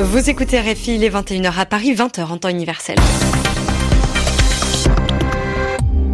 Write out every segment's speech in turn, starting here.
Vous écoutez RFI, il est 21h à Paris, 20h en temps universel.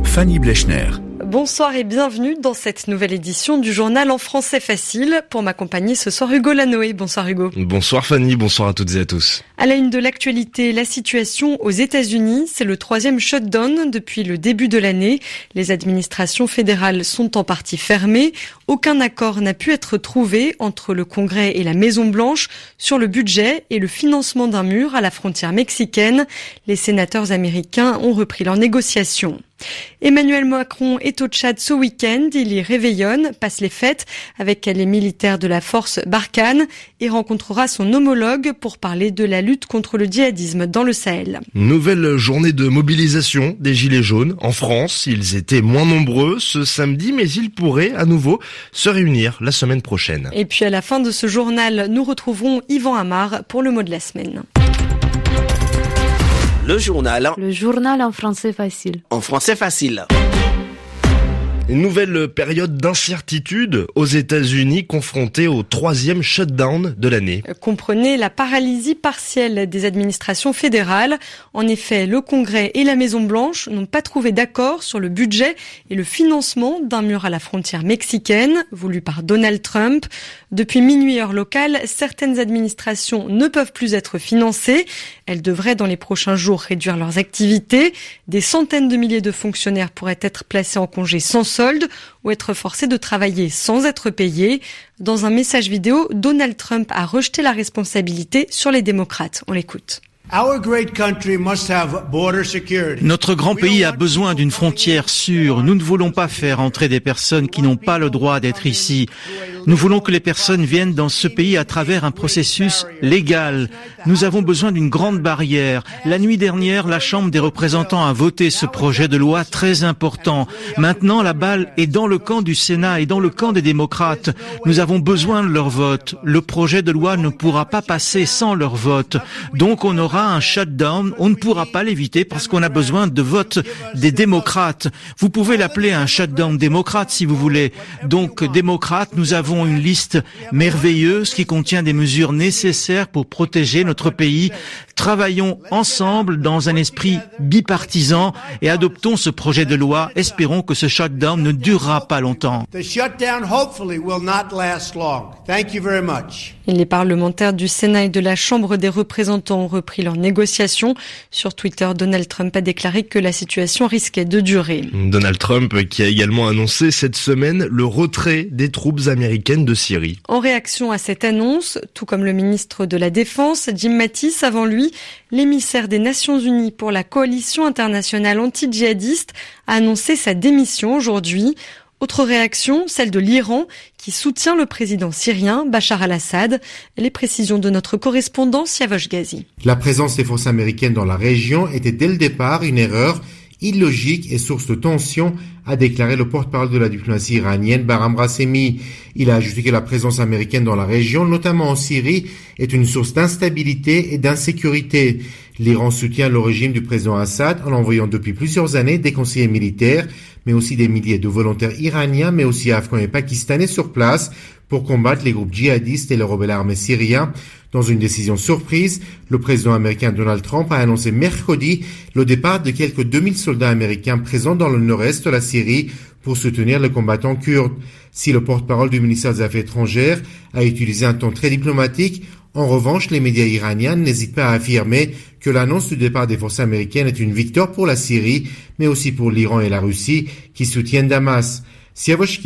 Fanny Blechner. Bonsoir et bienvenue dans cette nouvelle édition du journal en français facile. Pour m'accompagner ce soir, Hugo Lanoé. Bonsoir Hugo. Bonsoir Fanny, bonsoir à toutes et à tous. À la une de l'actualité, la situation aux États-Unis, c'est le troisième shutdown depuis le début de l'année. Les administrations fédérales sont en partie fermées. Aucun accord n'a pu être trouvé entre le Congrès et la Maison Blanche sur le budget et le financement d'un mur à la frontière mexicaine. Les sénateurs américains ont repris leurs négociations. Emmanuel Macron est au Tchad ce week-end. Il y réveillonne, passe les fêtes avec les militaires de la force Barkhane et rencontrera son homologue pour parler de la lutte contre le djihadisme dans le Sahel. Nouvelle journée de mobilisation des Gilets jaunes en France. Ils étaient moins nombreux ce samedi, mais ils pourraient à nouveau se réunir la semaine prochaine. Et puis à la fin de ce journal, nous retrouverons Yvan Amar pour le mot de la semaine. Le journal. Le journal en français facile. En français facile. Une nouvelle période d'incertitude aux États-Unis confrontée au troisième shutdown de l'année. Comprenez la paralysie partielle des administrations fédérales. En effet, le Congrès et la Maison-Blanche n'ont pas trouvé d'accord sur le budget et le financement d'un mur à la frontière mexicaine voulu par Donald Trump. Depuis minuit heure locale, certaines administrations ne peuvent plus être financées. Elles devraient dans les prochains jours réduire leurs activités. Des centaines de milliers de fonctionnaires pourraient être placés en congé sans solde ou être forcés de travailler sans être payés. Dans un message vidéo, Donald Trump a rejeté la responsabilité sur les démocrates. On l'écoute. Notre grand pays a besoin d'une frontière sûre. Nous ne voulons pas faire entrer des personnes qui n'ont pas le droit d'être ici. Nous voulons que les personnes viennent dans ce pays à travers un processus légal. Nous avons besoin d'une grande barrière. La nuit dernière, la Chambre des représentants a voté ce projet de loi très important. Maintenant, la balle est dans le camp du Sénat et dans le camp des démocrates. Nous avons besoin de leur vote. Le projet de loi ne pourra pas passer sans leur vote. Donc on aura un shutdown. On ne pourra pas l'éviter parce qu'on a besoin de vote des démocrates. Vous pouvez l'appeler un shutdown démocrate si vous voulez. Donc démocrate, nous avons une liste merveilleuse qui contient des mesures nécessaires pour protéger notre pays. Travaillons ensemble dans un esprit bipartisan et adoptons ce projet de loi. Espérons que ce shutdown ne durera pas longtemps. Les parlementaires du Sénat et de la Chambre des représentants ont repris leurs négociations. Sur Twitter, Donald Trump a déclaré que la situation risquait de durer. Donald Trump qui a également annoncé cette semaine le retrait des troupes américaines de Syrie. En réaction à cette annonce, tout comme le ministre de la Défense, Jim Mattis, avant lui, l'émissaire des Nations Unies pour la coalition internationale anti-djihadiste, a annoncé sa démission aujourd'hui. Autre réaction, celle de l'Iran, qui soutient le président syrien Bachar al-Assad. Les précisions de notre correspondant Siavosh Ghazi. La présence des forces américaines dans la région était dès le départ une erreur illogique et source de tension, a déclaré le porte-parole de la diplomatie iranienne Baram Rassemi. Il a ajouté que la présence américaine dans la région, notamment en Syrie, est une source d'instabilité et d'insécurité. L'Iran soutient le régime du président Assad en envoyant depuis plusieurs années des conseillers militaires, mais aussi des milliers de volontaires iraniens, mais aussi afghans et pakistanais sur place pour combattre les groupes djihadistes et les rebelles armés syriens. Dans une décision surprise, le président américain Donald Trump a annoncé mercredi le départ de quelques 2000 soldats américains présents dans le nord-est de la Syrie pour soutenir les combattants kurdes. Si le porte-parole du ministère des Affaires étrangères a utilisé un ton très diplomatique, en revanche, les médias iraniens n'hésitent pas à affirmer que l'annonce du départ des forces américaines est une victoire pour la Syrie, mais aussi pour l'Iran et la Russie qui soutiennent Damas. Siavosh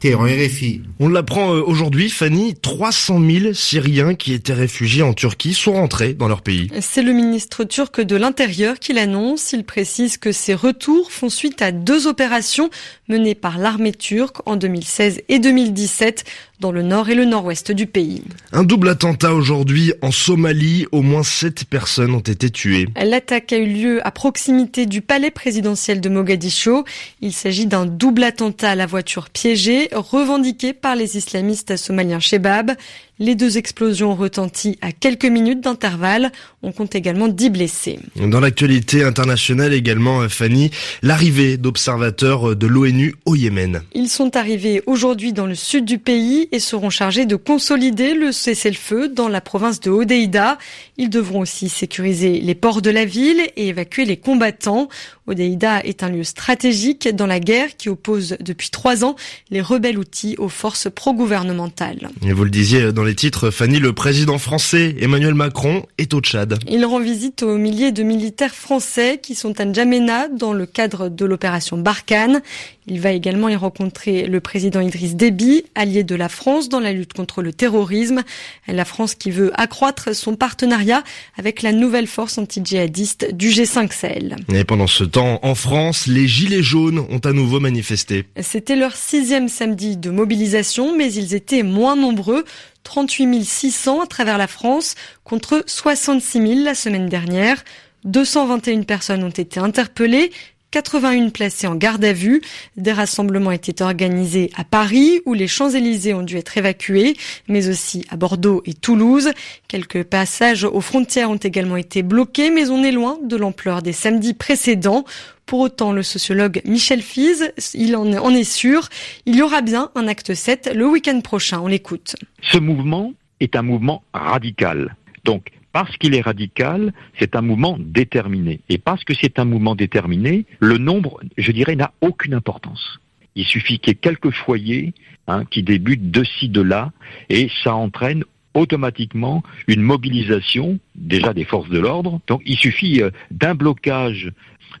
Téhéran RFI. On l'apprend euh, aujourd'hui, Fanny, 300 000 Syriens qui étaient réfugiés en Turquie sont rentrés dans leur pays. C'est le ministre turc de l'Intérieur qui l'annonce. Il précise que ces retours font suite à deux opérations menées par l'armée turque en 2016 et 2017 dans le nord et le nord-ouest du pays. Un double attentat aujourd'hui en Somalie. Au moins sept personnes ont été tuées. L'attaque a eu lieu à proximité du palais présidentiel de Mogadiscio. Il s'agit d'un double attentat à la voiture piégée revendiqué par les islamistes somaliens Shebab. Les deux explosions ont retenti à quelques minutes d'intervalle. On compte également 10 blessés. Dans l'actualité internationale également, Fanny, l'arrivée d'observateurs de l'ONU au Yémen. Ils sont arrivés aujourd'hui dans le sud du pays et seront chargés de consolider le cessez-le-feu dans la province de Hodeïda. Ils devront aussi sécuriser les ports de la ville et évacuer les combattants. Hodeïda est un lieu stratégique dans la guerre qui oppose depuis trois ans les rebelles outils aux forces pro-gouvernementales. Et vous le disiez dans les titres, Fanny, le président français Emmanuel Macron est au Tchad. Il rend visite aux milliers de militaires français qui sont à N'Djamena dans le cadre de l'opération Barkhane. Il va également y rencontrer le président Idriss Déby, allié de la France dans la lutte contre le terrorisme. La France qui veut accroître son partenariat avec la nouvelle force anti-djihadiste du G5 Sahel. Et pendant ce temps, en France, les Gilets jaunes ont à nouveau manifesté. C'était leur sixième samedi de mobilisation, mais ils étaient moins nombreux. 38 600 à travers la France contre 66 000 la semaine dernière. 221 personnes ont été interpellées 81 placés en garde à vue. Des rassemblements étaient organisés à Paris où les Champs-Élysées ont dû être évacués, mais aussi à Bordeaux et Toulouse. Quelques passages aux frontières ont également été bloqués, mais on est loin de l'ampleur des samedis précédents. Pour autant, le sociologue Michel Fize, il en est sûr, il y aura bien un acte 7 le week-end prochain. On l'écoute. Ce mouvement est un mouvement radical. Donc, parce qu'il est radical, c'est un mouvement déterminé. Et parce que c'est un mouvement déterminé, le nombre, je dirais, n'a aucune importance. Il suffit qu'il y ait quelques foyers hein, qui débutent de ci, de là, et ça entraîne automatiquement une mobilisation déjà des forces de l'ordre. Donc il suffit euh, d'un blocage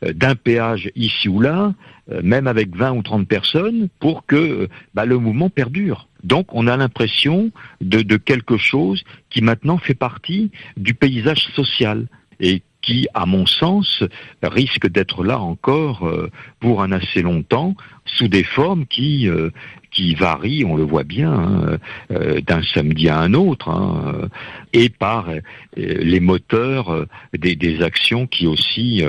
d'un péage ici ou là, euh, même avec 20 ou 30 personnes, pour que bah, le mouvement perdure. Donc on a l'impression de, de, quelque chose qui maintenant fait partie du paysage social et qui, à mon sens, risque d'être là encore pour un assez longtemps, sous des formes qui qui varie, on le voit bien, hein, euh, d'un samedi à un autre, hein, euh, et par euh, les moteurs des, des, actions qui aussi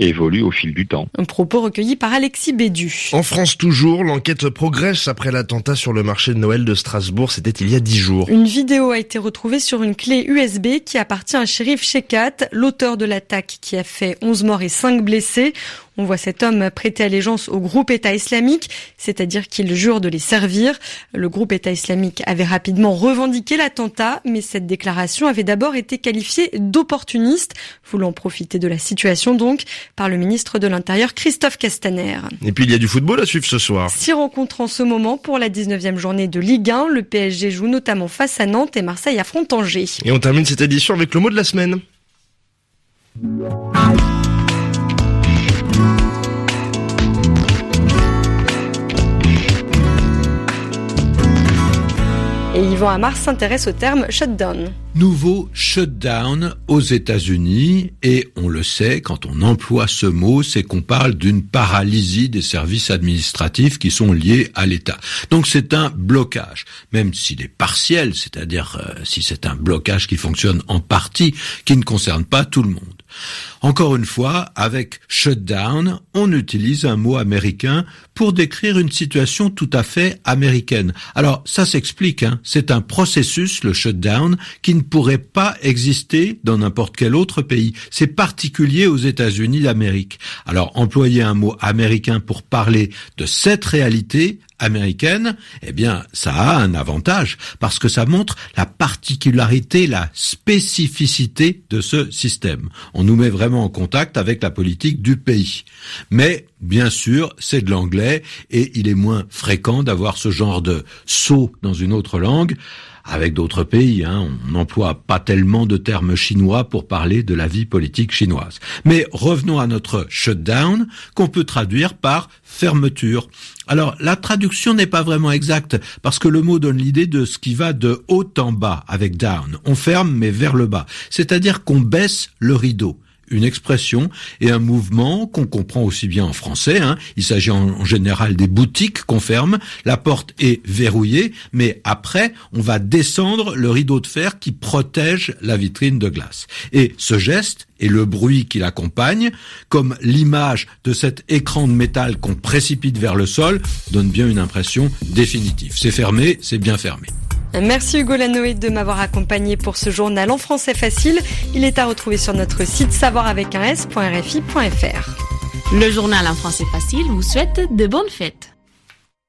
évoluent au fil du temps. Un propos recueilli par Alexis Bédu. En France toujours, l'enquête progresse après l'attentat sur le marché de Noël de Strasbourg, c'était il y a dix jours. Une vidéo a été retrouvée sur une clé USB qui appartient à shérif Shekat, l'auteur de l'attaque qui a fait 11 morts et 5 blessés. On voit cet homme prêter allégeance au groupe État islamique, c'est-à-dire qu'il jure de les servir. Le groupe État islamique avait rapidement revendiqué l'attentat, mais cette déclaration avait d'abord été qualifiée d'opportuniste, voulant profiter de la situation donc, par le ministre de l'Intérieur Christophe Castaner. Et puis il y a du football à suivre ce soir. Six rencontres en ce moment pour la 19e journée de Ligue 1. Le PSG joue notamment face à Nantes et Marseille affronte Angers. Et on termine cette édition avec le mot de la semaine. Et Yvan Amar s'intéresse au terme shutdown. Nouveau shutdown aux États-Unis et on le sait, quand on emploie ce mot, c'est qu'on parle d'une paralysie des services administratifs qui sont liés à l'État. Donc c'est un blocage, même s'il est partiel, c'est-à-dire euh, si c'est un blocage qui fonctionne en partie, qui ne concerne pas tout le monde. Encore une fois, avec shutdown, on utilise un mot américain pour décrire une situation tout à fait américaine. Alors ça s'explique, hein. c'est un processus, le shutdown, qui ne pourrait pas exister dans n'importe quel autre pays. C'est particulier aux États-Unis d'Amérique. Alors employer un mot américain pour parler de cette réalité américaine, eh bien, ça a un avantage parce que ça montre la particularité, la spécificité de ce système. On nous met vraiment en contact avec la politique du pays. Mais, bien sûr, c'est de l'anglais et il est moins fréquent d'avoir ce genre de saut dans une autre langue avec d'autres pays. Hein, on n'emploie pas tellement de termes chinois pour parler de la vie politique chinoise. Mais revenons à notre shutdown, qu'on peut traduire par fermeture. Alors, la traduction n'est pas vraiment exacte, parce que le mot donne l'idée de ce qui va de haut en bas avec down. On ferme, mais vers le bas. C'est-à-dire qu'on baisse le rideau une expression et un mouvement qu'on comprend aussi bien en français. Hein. Il s'agit en, général des boutiques qu'on ferme. La porte est verrouillée, mais après, on va descendre le rideau de fer qui protège la vitrine de glace. Et ce geste et le bruit qui l'accompagne, comme l'image de cet écran de métal qu'on précipite vers le sol, donne bien une impression définitive. C'est fermé, c'est bien fermé. Merci Hugo Lanoé de m'avoir accompagné pour ce journal en français facile. Il est à retrouver sur notre site savoir. Le journal en français facile vous souhaite de bonnes fêtes.